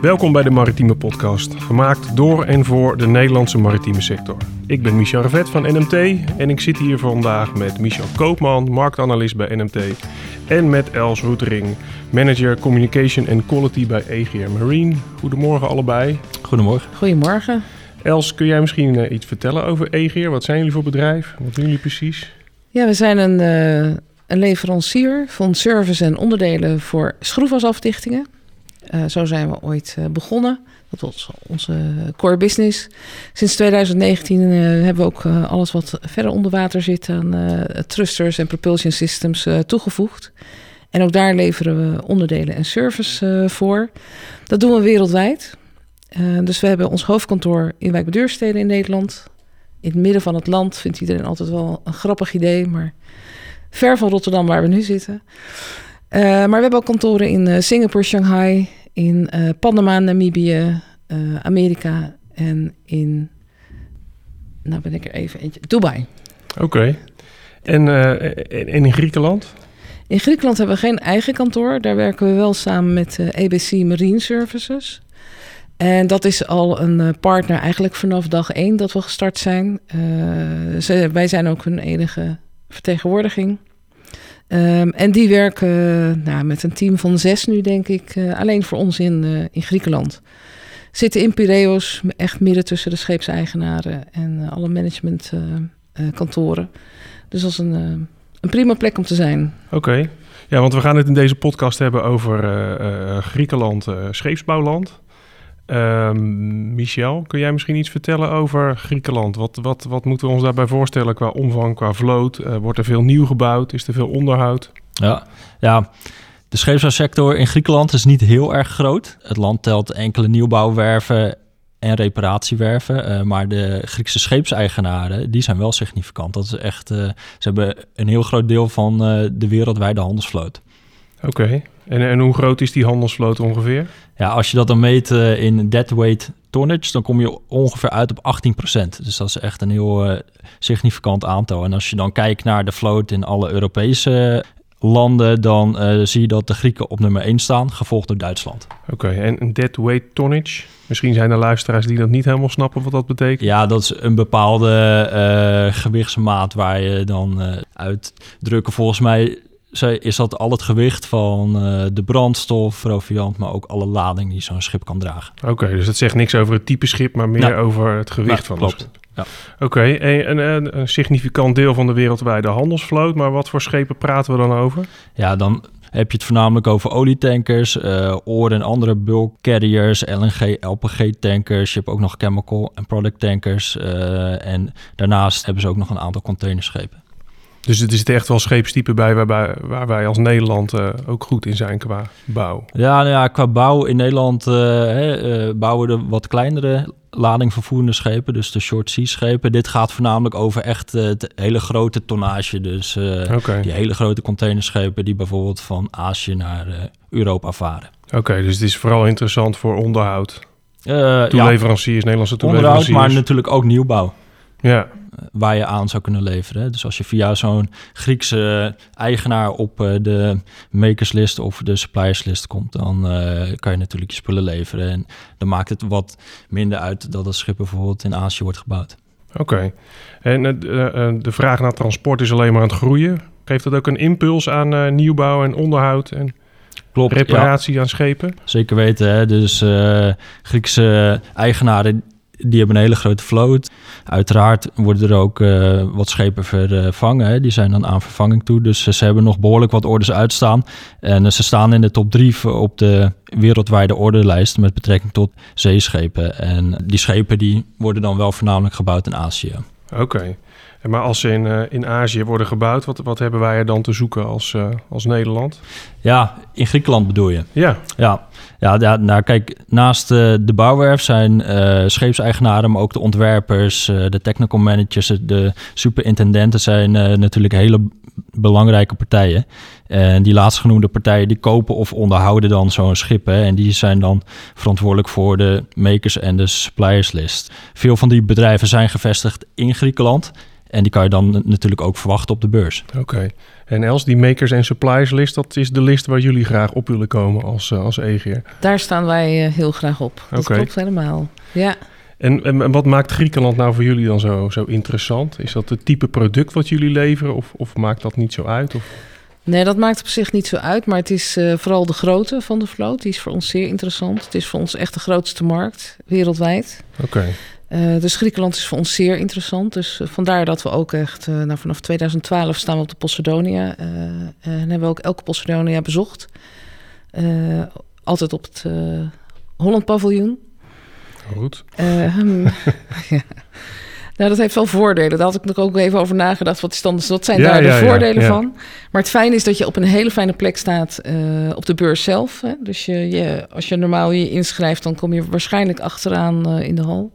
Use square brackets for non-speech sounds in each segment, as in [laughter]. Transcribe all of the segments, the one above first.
Welkom bij de Maritieme Podcast, gemaakt door en voor de Nederlandse maritieme sector. Ik ben Michel Revet van NMT en ik zit hier vandaag met Michel Koopman, marktanalist bij NMT, en met Els Roetering, manager Communication and Quality bij EGR Marine. Goedemorgen allebei. Goedemorgen. Goedemorgen. Els, kun jij misschien uh, iets vertellen over EGR? Wat zijn jullie voor bedrijf? Wat doen jullie precies? Ja, we zijn een, uh, een leverancier van service en onderdelen voor schroefwasafdichtingen. Uh, zo zijn we ooit begonnen. Dat was onze core business. Sinds 2019 hebben we ook alles wat verder onder water zit aan thrusters en propulsion systems toegevoegd. En ook daar leveren we onderdelen en service voor. Dat doen we wereldwijd. Dus we hebben ons hoofdkantoor in Wijk bij Deursteden in Nederland. In het midden van het land vindt iedereen altijd wel een grappig idee, maar ver van Rotterdam waar we nu zitten. Uh, maar we hebben ook kantoren in uh, Singapore, Shanghai, in Panama, Namibië, Amerika en in, nou ben ik er even eentje, Dubai. Oké. Okay. En, en in Griekenland? In Griekenland hebben we geen eigen kantoor. Daar werken we wel samen met ABC Marine Services. En dat is al een eh, partner eigenlijk vanaf dag één dat we gestart zijn. Uh, ze, wij zijn ook hun enige vertegenwoordiging. Um, en die werken nou, met een team van zes nu, denk ik, uh, alleen voor ons in, uh, in Griekenland. Zitten in Piraeus, echt midden tussen de scheepseigenaren en alle managementkantoren. dus dat is een, een prima plek om te zijn. Oké. Ja, want we gaan het in deze podcast hebben over Griekenland, scheepsbouwland. Um, Michel, kun jij misschien iets vertellen over Griekenland? Wat, wat, wat moeten we ons daarbij voorstellen qua omvang, qua vloot? Uh, wordt er veel nieuw gebouwd? Is er veel onderhoud? Ja, ja. de scheepsbouwsector in Griekenland is niet heel erg groot. Het land telt enkele nieuwbouwwerven en reparatiewerven. Uh, maar de Griekse scheepseigenaren, die zijn wel significant. Dat is echt, uh, ze hebben een heel groot deel van de wereldwijde handelsvloot. Oké, okay. En, en hoe groot is die handelsvloot ongeveer? Ja, als je dat dan meet uh, in deadweight tonnage, dan kom je ongeveer uit op 18%. Dus dat is echt een heel uh, significant aantal. En als je dan kijkt naar de vloot in alle Europese landen, dan uh, zie je dat de Grieken op nummer 1 staan, gevolgd door Duitsland. Oké, okay, en deadweight tonnage? Misschien zijn er luisteraars die dat niet helemaal snappen wat dat betekent. Ja, dat is een bepaalde gewichtsmaat waar je dan uitdrukken. Volgens mij is dat al het gewicht van uh, de brandstof, proviant, maar ook alle lading die zo'n schip kan dragen. Oké, okay, dus het zegt niks over het type schip, maar meer over het gewicht ja, van klopt. het schip. Ja. Oké, okay, en, en, een significant deel van de wereldwijde handelsvloot, maar wat voor schepen praten we dan over? Ja, dan heb je het voornamelijk over olietankers, uh, oor en andere bulk carriers, LNG, LPG-tankers. Je hebt ook nog chemical en product tankers. Uh, en daarnaast hebben ze ook nog een aantal containerschepen. Dus het is echt wel scheepstype bij waarbij, waar wij als Nederland uh, ook goed in zijn qua bouw. Ja, nou ja qua bouw in Nederland uh, hè, uh, bouwen we wat kleinere ladingvervoerende schepen, dus de short sea schepen. Dit gaat voornamelijk over echt het hele grote tonnage. Dus okay. die hele grote containerschepen die bijvoorbeeld van Azië naar Europa varen. Oké, okay, dus het is vooral interessant voor onderhoud. toeleveranciers, ja, Nederlandse toeleveranciers. Onderhoud, maar natuurlijk ook nieuwbouw. Ja, waar je aan zou kunnen leveren. Dus als je via zo'n Griekse eigenaar op uh, de makerslist of de supplierslist komt, dan uh, kan je natuurlijk je spullen leveren. En dan maakt het wat minder uit dat het schip bijvoorbeeld in Azië wordt gebouwd. Oké. Okay. En uh, de vraag naar transport is alleen maar aan het groeien. Geeft dat ook een impuls aan nieuwbouw en onderhoud en Klopt, reparatie ja. aan schepen? Zeker weten. Hè? Dus Griekse eigenaren die hebben een hele grote vloot. Uiteraard worden er ook uh, wat schepen vervangen. Die zijn dan aan vervanging toe. Dus ze hebben nog behoorlijk wat orders uitstaan. En uh, ze staan in de top drie op de wereldwijde orderlijst met betrekking tot zeeschepen. En die schepen die worden dan wel voornamelijk gebouwd in Azië. Oké. Maar als ze in, uh, in Azië worden gebouwd, wat, wat hebben wij er dan te zoeken als, uh, als Nederland? Ja, in Griekenland bedoel je? Ja. Ja, ja, ja nou kijk, naast uh, de bouwwerf zijn scheepseigenaren, maar ook de ontwerpers, de technical managers, de superintendenten zijn natuurlijk hele belangrijke partijen. En die laatstgenoemde partijen die kopen of onderhouden dan zo'n schip. Hè, en die zijn dan verantwoordelijk voor de makers en de supplierslist. Veel van die bedrijven zijn gevestigd in Griekenland. En die kan je dan natuurlijk ook verwachten op de beurs. Oké. En Els, die makers en suppliers list, dat is de list waar jullie graag op willen komen als, uh, als EGR. Daar staan wij heel graag op. Dat okay. klopt helemaal. Ja. En, en, wat maakt Griekenland nou voor jullie dan zo, zo interessant? Is dat het type product wat jullie leveren of, of maakt dat niet zo uit? Of? Nee, dat maakt op zich niet zo uit. Maar het is uh, vooral de grootte van de vloot. Die is voor ons zeer interessant. Het is voor ons echt de grootste markt wereldwijd. Oké. Okay. Uh, dus Griekenland is voor ons zeer interessant. Dus uh, vandaar dat we ook echt, nou, vanaf 2012 staan we op de Posidonia. en hebben we ook elke Posidonia bezocht. altijd op het Holland paviljoen. Goed. [laughs] [laughs] Ja. Nou, dat heeft wel voordelen. Daar had ik nog ook even over nagedacht. Wat, is dan, wat zijn daar de voordelen van? Maar het fijne is dat je op een hele fijne plek staat uh, op de beurs zelf. Hè? Dus je, je, als je normaal je inschrijft, dan kom je waarschijnlijk achteraan uh, in de hal.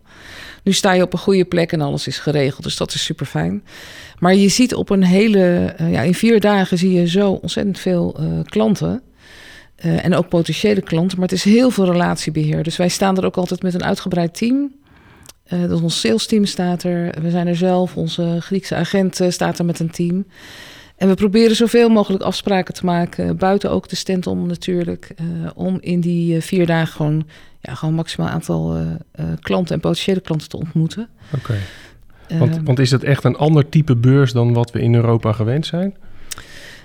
Nu sta je op een goede plek en alles is geregeld. Dus dat is super fijn. Maar je ziet op een hele... Uh, ja, in vier dagen zie je zo ontzettend veel klanten. En ook potentiële klanten. Maar het is heel veel relatiebeheer. Dus wij staan er ook altijd met een uitgebreid team. Uh, dus ons sales team staat er. We zijn er zelf. Onze Griekse agent uh, staat er met een team. En we proberen zoveel mogelijk afspraken te maken. Buiten ook de stand om natuurlijk. om in die vier dagen gewoon, ja, gewoon maximaal aantal klanten en potentiële klanten te ontmoeten. Oké. Okay. Want, want is het echt een ander type beurs dan wat we in Europa gewend zijn?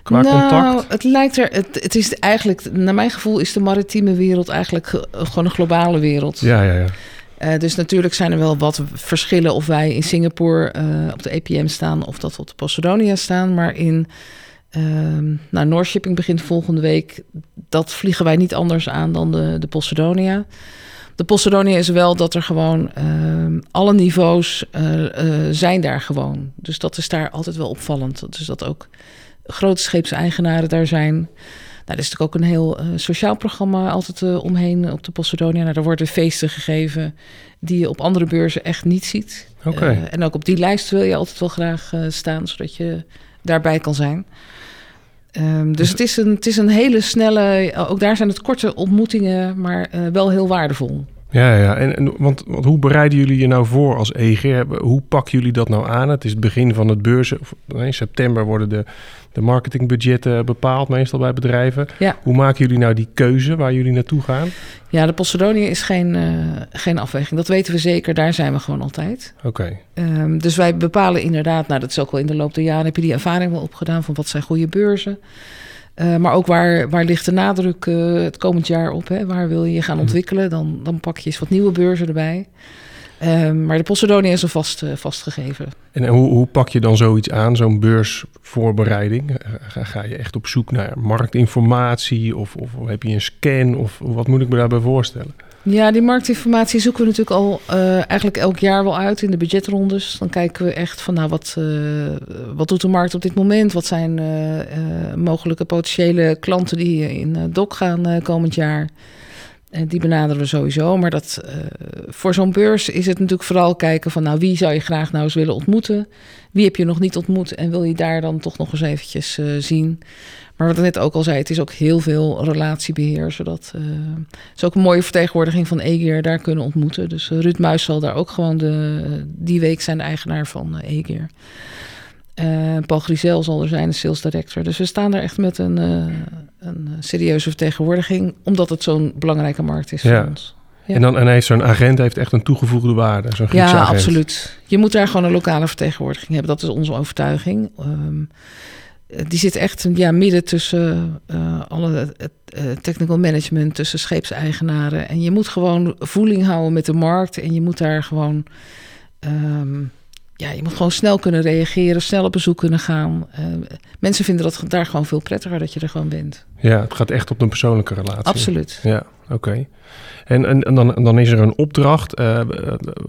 qua nou, contact? Het lijkt er. Het, het is eigenlijk, naar mijn gevoel, is de maritieme wereld eigenlijk gewoon een globale wereld. Ja, ja, ja. Uh, dus natuurlijk zijn er wel wat verschillen of wij in Singapore uh, op de EPM staan of dat we op de Posidonia staan. Maar in uh, nou, Noorshipping begint volgende week. Dat vliegen wij niet anders aan dan de, de Posidonia. De Posidonia is wel dat er gewoon ehm, alle niveaus uh, zijn daar gewoon. Dus dat is daar altijd wel opvallend. Dus dat ook grote scheepseigenaren daar zijn. Nou, er is natuurlijk ook een heel uh, sociaal programma altijd uh, omheen op de Posidonia. Nou, daar worden feesten gegeven die je op andere beurzen echt niet ziet. Okay. Uh, en ook op die lijst wil je altijd wel graag staan, zodat je daarbij kan zijn. Um, dus, dus het is, een, het is een hele snelle, ook daar zijn het korte ontmoetingen, maar wel heel waardevol. Ja, ja. En, en want, want, hoe bereiden jullie je nou voor als EG? Hoe pakken jullie dat nou aan? Het is het begin van het beurzen. In september worden de, de marketingbudgetten bepaald, meestal bij bedrijven. Ja. Hoe maken jullie nou die keuze waar jullie naartoe gaan? Ja, de Posidonia is geen, uh, geen afweging. Dat weten we zeker. Daar zijn we gewoon altijd. Oké. Okay. Um, dus wij bepalen inderdaad, nou dat is ook wel in de loop der jaren, heb je die ervaring wel opgedaan van wat zijn goede beurzen. Uh, maar ook waar, waar ligt de nadruk uh, het komend jaar op? Hè? Waar wil je je gaan ontwikkelen? Dan, dan pak je eens wat nieuwe beurzen erbij. Uh, maar de Posidonia is een vast, uh, vastgegeven. En hoe, hoe pak je dan zoiets aan, zo'n beursvoorbereiding? Ga, ga, je echt op zoek naar marktinformatie of, of heb je een scan? Of wat moet ik me daarbij voorstellen? Ja, die marktinformatie zoeken we natuurlijk al uh, eigenlijk elk jaar wel uit in de budgetrondes. Dan kijken we echt van, nou, wat, uh, wat doet de markt op dit moment? Wat zijn uh, mogelijke potentiële klanten die in DOC gaan komend jaar? Die benaderen we sowieso. Maar dat, voor zo'n beurs is het natuurlijk vooral kijken van, nou, wie zou je graag nou eens willen ontmoeten? Wie heb je nog niet ontmoet en wil je daar dan toch nog eens eventjes zien? Maar wat ik net ook al zei, het is ook heel veel relatiebeheer. Zodat uh, is ook een mooie vertegenwoordiging van Egeer daar kunnen ontmoeten. Dus Ruud Muis zal daar ook gewoon de, die week zijn de eigenaar van uh. Paul Grisel zal er zijn, de sales director. Dus we staan daar echt met een, een serieuze vertegenwoordiging, omdat het zo'n belangrijke markt is ja. voor ons. Ja. En, dan, en heeft zo'n agent heeft echt een toegevoegde waarde. Zo'n ja, agent. absoluut. Je moet daar gewoon een lokale vertegenwoordiging hebben. Dat is onze overtuiging. Um, die zit echt ja, midden tussen uh, alle uh, technical management, tussen scheepseigenaren. En je moet gewoon voeling houden met de markt. En je moet daar gewoon. Um, ja, je moet gewoon snel kunnen reageren, snel op bezoek kunnen gaan. Uh, mensen vinden dat daar gewoon veel prettiger dat je er gewoon bent. Ja, het gaat echt op een persoonlijke relatie. Absoluut. Ja, oké. Okay. En, en, en, dan, dan is er een opdracht. Uh,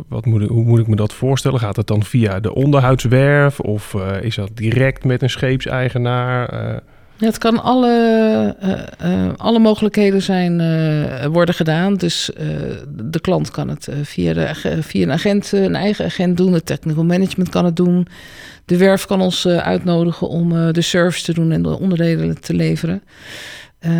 wat moet, hoe moet ik me dat voorstellen? Gaat het dan via de onderhoudswerf of uh, is dat direct met een scheepseigenaar? Het kan alle, alle mogelijkheden zijn, worden gedaan. Dus de klant kan het via, via een agent, een eigen agent doen. Het technical management kan het doen. De werf kan ons uitnodigen om de service te doen en de onderdelen te leveren.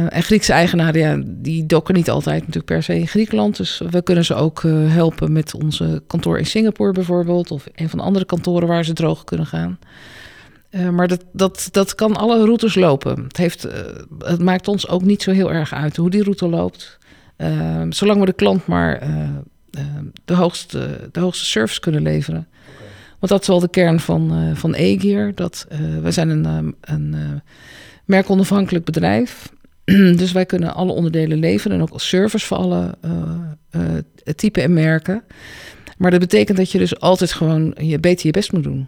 en Griekse eigenaren, ja, die dokken niet altijd natuurlijk per se in Griekenland. Dus we kunnen ze ook helpen met onze kantoor in Singapore bijvoorbeeld. Of een van de andere kantoren waar ze droog kunnen gaan. Maar dat, dat, dat kan alle routes lopen. Het, heeft, het maakt ons ook niet zo heel erg uit hoe die route loopt. zolang we de klant maar de, hoogste, de hoogste service kunnen leveren. Want dat is wel de kern van, van e Dat, wij zijn een, um, een merkonafhankelijk bedrijf. [clears throat] dus wij kunnen alle onderdelen leveren en ook als service voor alle typen en merken. Maar dat betekent dat je dus altijd gewoon je beter je best moet doen.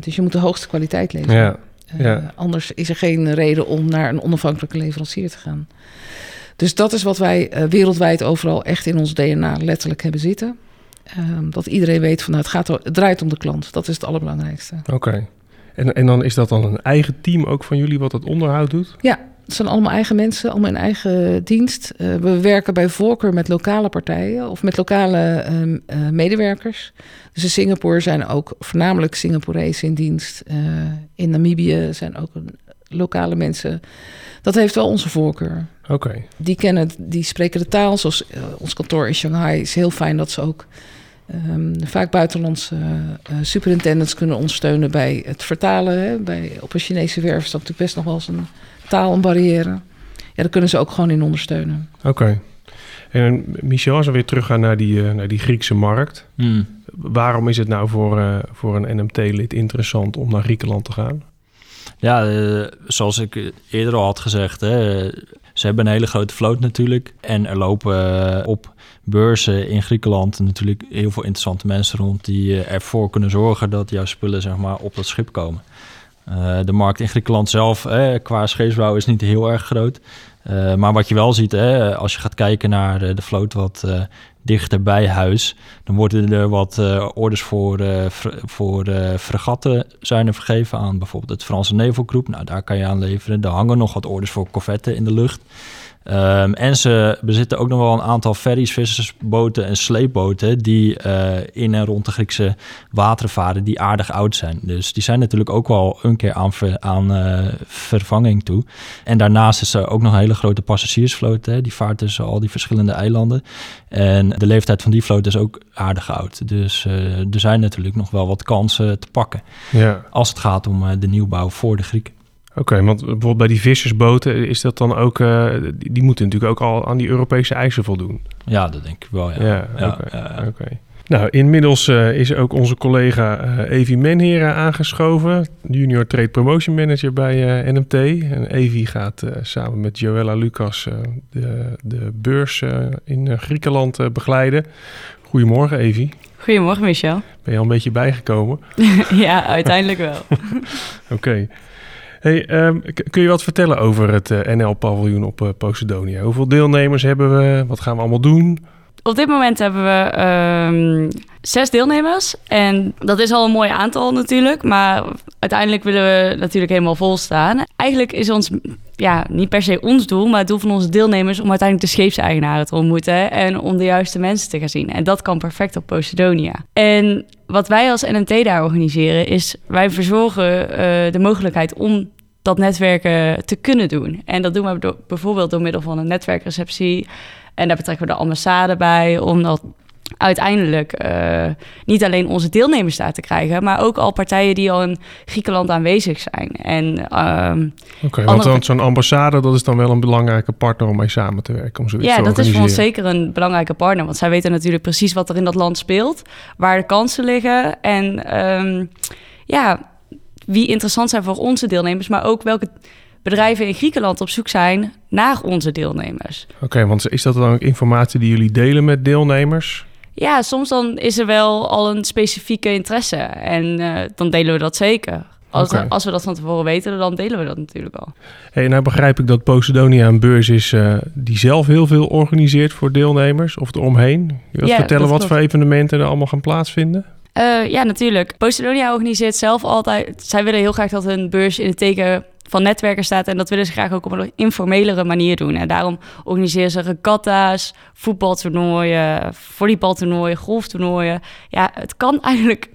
Dus je moet de hoogste kwaliteit leveren. Ja, ja. anders is er geen reden om naar een onafhankelijke leverancier te gaan. Dus dat is wat wij wereldwijd overal echt in ons DNA letterlijk hebben zitten. Ehm, dat iedereen weet van nou, het, gaat het draait om de klant. Dat is het allerbelangrijkste. Oké. En, en dan is dat dan een eigen team ook van jullie wat het onderhoud doet? Ja, het zijn allemaal eigen mensen, allemaal in eigen dienst. Uh, we werken bij voorkeur met lokale partijen of met lokale uh, medewerkers. Dus in Singapore zijn ook voornamelijk Singaporezen in dienst. Uh, in Namibië zijn ook lokale mensen. Dat heeft wel onze voorkeur. Oké. Die kennen, die spreken de taal. Zoals ons kantoor in Shanghai is heel fijn dat ze ook Um, vaak buitenlandse uh, superintendents kunnen ondersteunen bij het vertalen. Hè. Bij, op een Chinese werf is dat natuurlijk best nog wel eens een taal een barrière. Ja, daar kunnen ze ook gewoon in ondersteunen. Oké. En Michel, als we weer teruggaan naar die, uh, naar die Griekse markt. Hmm. Waarom is het nou voor, uh, voor een NMT-lid interessant om naar Griekenland te gaan? Ja, zoals ik eerder al had gezegd, hè, ze hebben een hele grote vloot natuurlijk. En er lopen op beurzen in Griekenland natuurlijk heel veel interessante mensen rond die eh, ervoor kunnen zorgen dat jouw spullen zeg maar, op dat schip komen. Uh, de markt in Griekenland zelf eh, qua scheepsbouw is niet heel erg groot. Uh, maar wat je wel ziet, als je gaat kijken naar de, vloot wat uh, dichter bij huis, dan worden er wat orders voor, voor fregatten zijn er vergeven aan bijvoorbeeld het Franse Nevelgroep. Nou, daar kan je aan leveren. Er hangen nog wat orders voor corvetten in de lucht. Um, en ze bezitten ook nog wel een aantal ferries, vissersboten en sleepboten die uh, in en rond de Griekse wateren varen, die aardig oud zijn. Dus die zijn natuurlijk ook wel een keer aan, ver, aan uh, vervanging toe. En daarnaast is er ook nog een hele grote passagiersvloot, hè, die vaart tussen al die verschillende eilanden. En de leeftijd van die vloot is ook aardig oud. Dus uh, er zijn natuurlijk nog wel wat kansen te pakken ja. als het gaat om de nieuwbouw voor de Grieken. Oké, want bijvoorbeeld bij die vissersboten is dat dan ook, uh, die, moeten natuurlijk ook al aan die Europese eisen voldoen. Ja, dat denk ik wel. Ja, ja, ja oké. Ja, okay. Nou, inmiddels uh, is ook onze collega uh, Evi Menheren aangeschoven, junior trade promotion manager bij NMT. En Evi gaat samen met Joella Lucas de, de beurs in Griekenland begeleiden. Goedemorgen, Evi. Goedemorgen, Michel. Ben je al een beetje bijgekomen? [laughs] ja, uiteindelijk wel. [laughs] Oké. Hey, um, kun je wat vertellen over het uh, NL-paviljoen op uh, Posidonia? Hoeveel deelnemers hebben we? Wat gaan we allemaal doen? Op dit moment hebben we um, zes deelnemers. En dat is al een mooi aantal natuurlijk. Maar uiteindelijk willen we natuurlijk helemaal vol staan. Eigenlijk is ons, ja, niet per se ons doel, maar het doel van onze deelnemers om uiteindelijk de scheepseigenaren te ontmoeten. En om de juiste mensen te gaan zien. En dat kan perfect op Posidonia. En wat wij als NMT daar organiseren, is wij verzorgen uh, de mogelijkheid om dat netwerken te kunnen doen. En dat doen we bijvoorbeeld door middel van een netwerkreceptie. En daar betrekken we de ambassade bij, omdat uiteindelijk uh, niet alleen onze deelnemers daar te krijgen, maar ook al partijen die al in Griekenland aanwezig zijn. En, um, Oké, okay, want zo'n ambassade, dat is dan wel een belangrijke partner om mee samen te werken. Om zoiets ja, dat is voor ons zeker een belangrijke partner, want zij weten natuurlijk precies wat er in dat land speelt, waar de kansen liggen en um, ja, wie interessant zijn voor onze deelnemers, maar ook welke bedrijven in Griekenland op zoek zijn naar onze deelnemers. Oké, want is dat dan ook informatie die jullie delen met deelnemers? Ja, soms dan is er wel al een specifieke interesse en uh, dan delen we dat zeker. Als, okay. als, we dat van tevoren weten, dan delen we dat natuurlijk al. Hey, nou begrijp ik dat Posidonia een beurs is uh, die zelf heel veel organiseert voor deelnemers of eromheen. Je wilt vertellen wat voor evenementen er allemaal gaan plaatsvinden? Uh, ja, natuurlijk. Posidonia organiseert zelf altijd... Zij willen heel graag dat een beurs in het teken van netwerken staat. En dat willen ze graag ook op een informelere manier doen. En daarom organiseren ze regatta's, voetbaltoernooien, volleybaltoernooien, golftoernooien. Ja, het kan [laughs] eigenlijk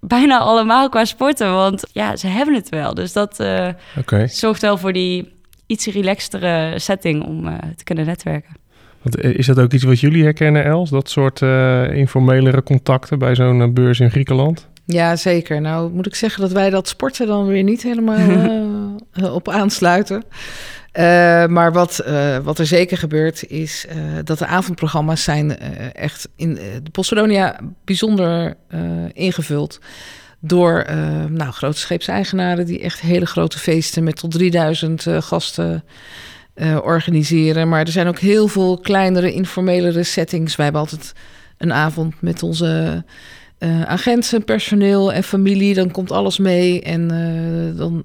bijna allemaal qua sporten. Want ja, ze hebben het wel. Dus dat uh, okay. zorgt wel voor die iets relaxtere setting om uh, te kunnen netwerken. Want is dat ook iets wat jullie herkennen, Els? Dat soort uh, informelere contacten bij zo'n beurs in Griekenland? Ja, zeker. Nou moet ik zeggen dat wij dat sporten dan weer niet helemaal uh, [laughs] op aansluiten. Uh, maar wat, uh, wat er zeker gebeurt is dat de avondprogramma's zijn echt in de Postolonia bijzonder ingevuld door nou, grote scheepseigenaren die echt hele grote feesten met tot 3000 gasten organiseren. Maar er zijn ook heel veel kleinere, informelere settings. Wij hebben altijd een avond met onze uh, agenten, personeel en familie. Dan komt alles mee. En uh, dan,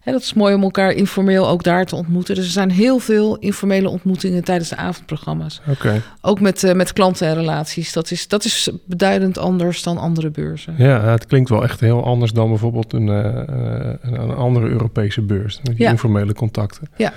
hè, dat is mooi om elkaar informeel ook daar te ontmoeten. Dus er zijn heel veel informele ontmoetingen tijdens de avondprogramma's. Oké. Ook met, uh, met klanten en relaties. Dat is, dat is beduidend anders dan andere beurzen. Ja, het klinkt wel echt heel anders dan bijvoorbeeld een, een andere Europese beurs. Met die ja. informele contacten. Ja.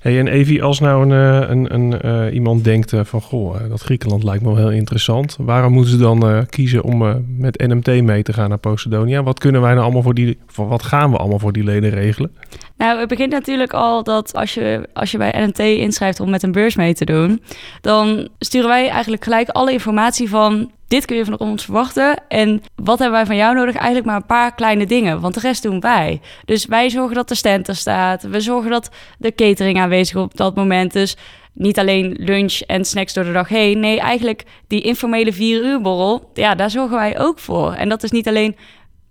Hey, en Evi, als nou een, eh, een, een, uh, iemand denkt uh, van... goh, dat Griekenland lijkt me wel heel interessant. Waarom moeten ze dan kiezen om met NMT mee te gaan naar Posidonia? Wat kunnen wij nou allemaal voor die... wat gaan we allemaal voor die leden regelen? Nou, het begint natuurlijk al dat als je, als je bij NMT inschrijft om met een beurs mee te doen... dan sturen wij eigenlijk gelijk alle informatie van dit kun je van ons verwachten. En wat hebben wij van jou nodig? Eigenlijk maar een paar kleine dingen, want de rest doen wij. Dus wij zorgen dat de stand er staat. We zorgen dat de catering aanwezig is op dat moment. Dus niet alleen lunch en snacks door de dag heen. Nee, eigenlijk die informele vier uur borrel, ja, daar zorgen wij ook voor. En dat is niet alleen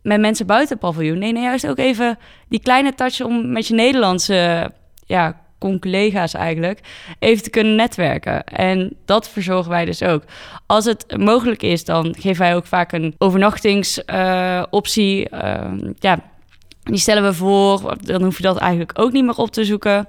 met mensen buiten het paviljoen. Nee, nee, juist ook even die kleine touch om met je Nederlandse ja, collega's eigenlijk, even te kunnen netwerken. En dat verzorgen wij dus ook. Als het mogelijk is, dan geven wij ook vaak een overnachtingsoptie. Uh, ja, die stellen we voor. Dan hoef je dat eigenlijk ook niet meer op te zoeken.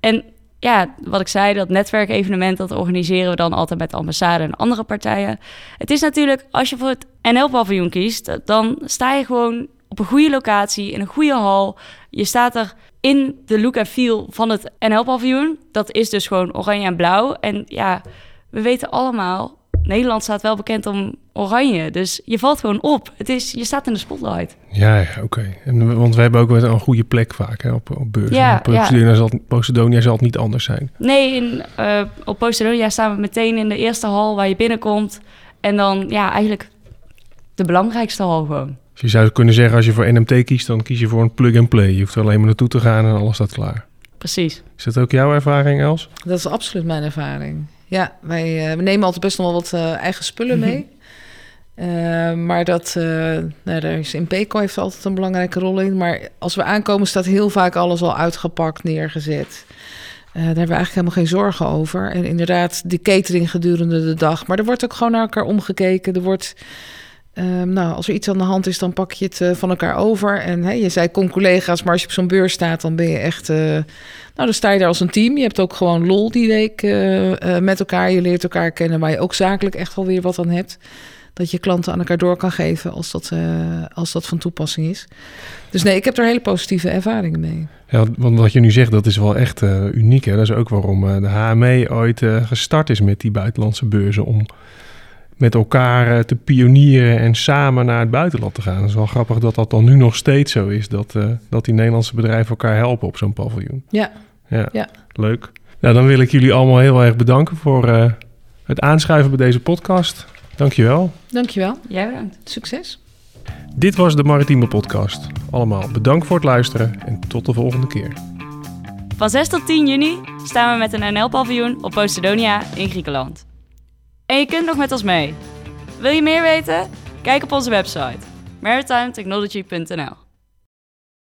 En ja, wat ik zei, dat netwerkevenement, dat organiseren we dan altijd met de ambassade en andere partijen. Het is natuurlijk, als je voor het NL-paviljoen kiest, dan sta je gewoon op een goede locatie, in een goede hal. Je staat er in de look en feel van het NL-paviljoen. Dat is dus gewoon oranje en blauw. En ja, we weten allemaal, Nederland staat wel bekend om oranje. Dus je valt gewoon op. Het is, je staat in de spotlight. Ja, ja oké. Want we hebben ook wel een goede plek vaak hè, op, op beurzen. Ja, Posidonia, ja. zal, Posidonia zal het niet anders zijn. Nee, in, uh, op Posidonia staan we meteen in de eerste hal waar je binnenkomt. En dan ja, eigenlijk de belangrijkste hal gewoon. Dus je zou kunnen zeggen, als je voor NMT kiest, dan kies je voor een plug-and-play. Je hoeft er alleen maar naartoe te gaan en alles staat klaar. Precies. Is dat ook jouw ervaring, Els? Dat is absoluut mijn ervaring. Ja, wij uh, we nemen altijd best nog wel wat uh, eigen spullen mee. Uh, maar dat, nou, daar is in Peco heeft altijd een belangrijke rol in. Maar als we aankomen, staat heel vaak alles al uitgepakt, neergezet. daar hebben we eigenlijk helemaal geen zorgen over. En inderdaad, de catering gedurende de dag. Maar er wordt ook gewoon naar elkaar omgekeken. Er wordt Um, nou, als er iets aan de hand is, dan pak je het uh, van elkaar over. En je zei con-collega's, maar als je op zo'n beurs staat, dan ben je echt... Uh, nou, dan sta je daar als een team. Je hebt ook gewoon lol die week uh, met elkaar. Je leert elkaar kennen, waar je ook zakelijk echt wel weer wat aan hebt. Dat je klanten aan elkaar door kan geven als dat, als dat van toepassing is. Dus nee, ik heb er hele positieve ervaringen mee. Ja, want wat je nu zegt, dat is wel echt uniek. Hè? Dat is ook waarom de HME ooit gestart is met die buitenlandse beurzen... om met elkaar eh, te pionieren en samen naar het buitenland te gaan. Het is wel grappig dat dat dan nu nog steeds zo is. Dat, uh, dat die Nederlandse bedrijven elkaar helpen op zo'n paviljoen. Ja. ja. ja. Leuk. Nou, dan wil ik jullie allemaal heel erg bedanken voor uh, het aanschuiven bij deze podcast. Dankjewel. Dankjewel. Jij bedankt. Succes. Dit was de Maritieme Podcast. Allemaal bedankt voor het luisteren en tot de volgende keer. Van 6 tot 10 juni staan we met een NL-paviljoen op Posidonia in Griekenland. En je kunt nog met ons mee. Wil je meer weten? Kijk op onze website maritimetechnology.nl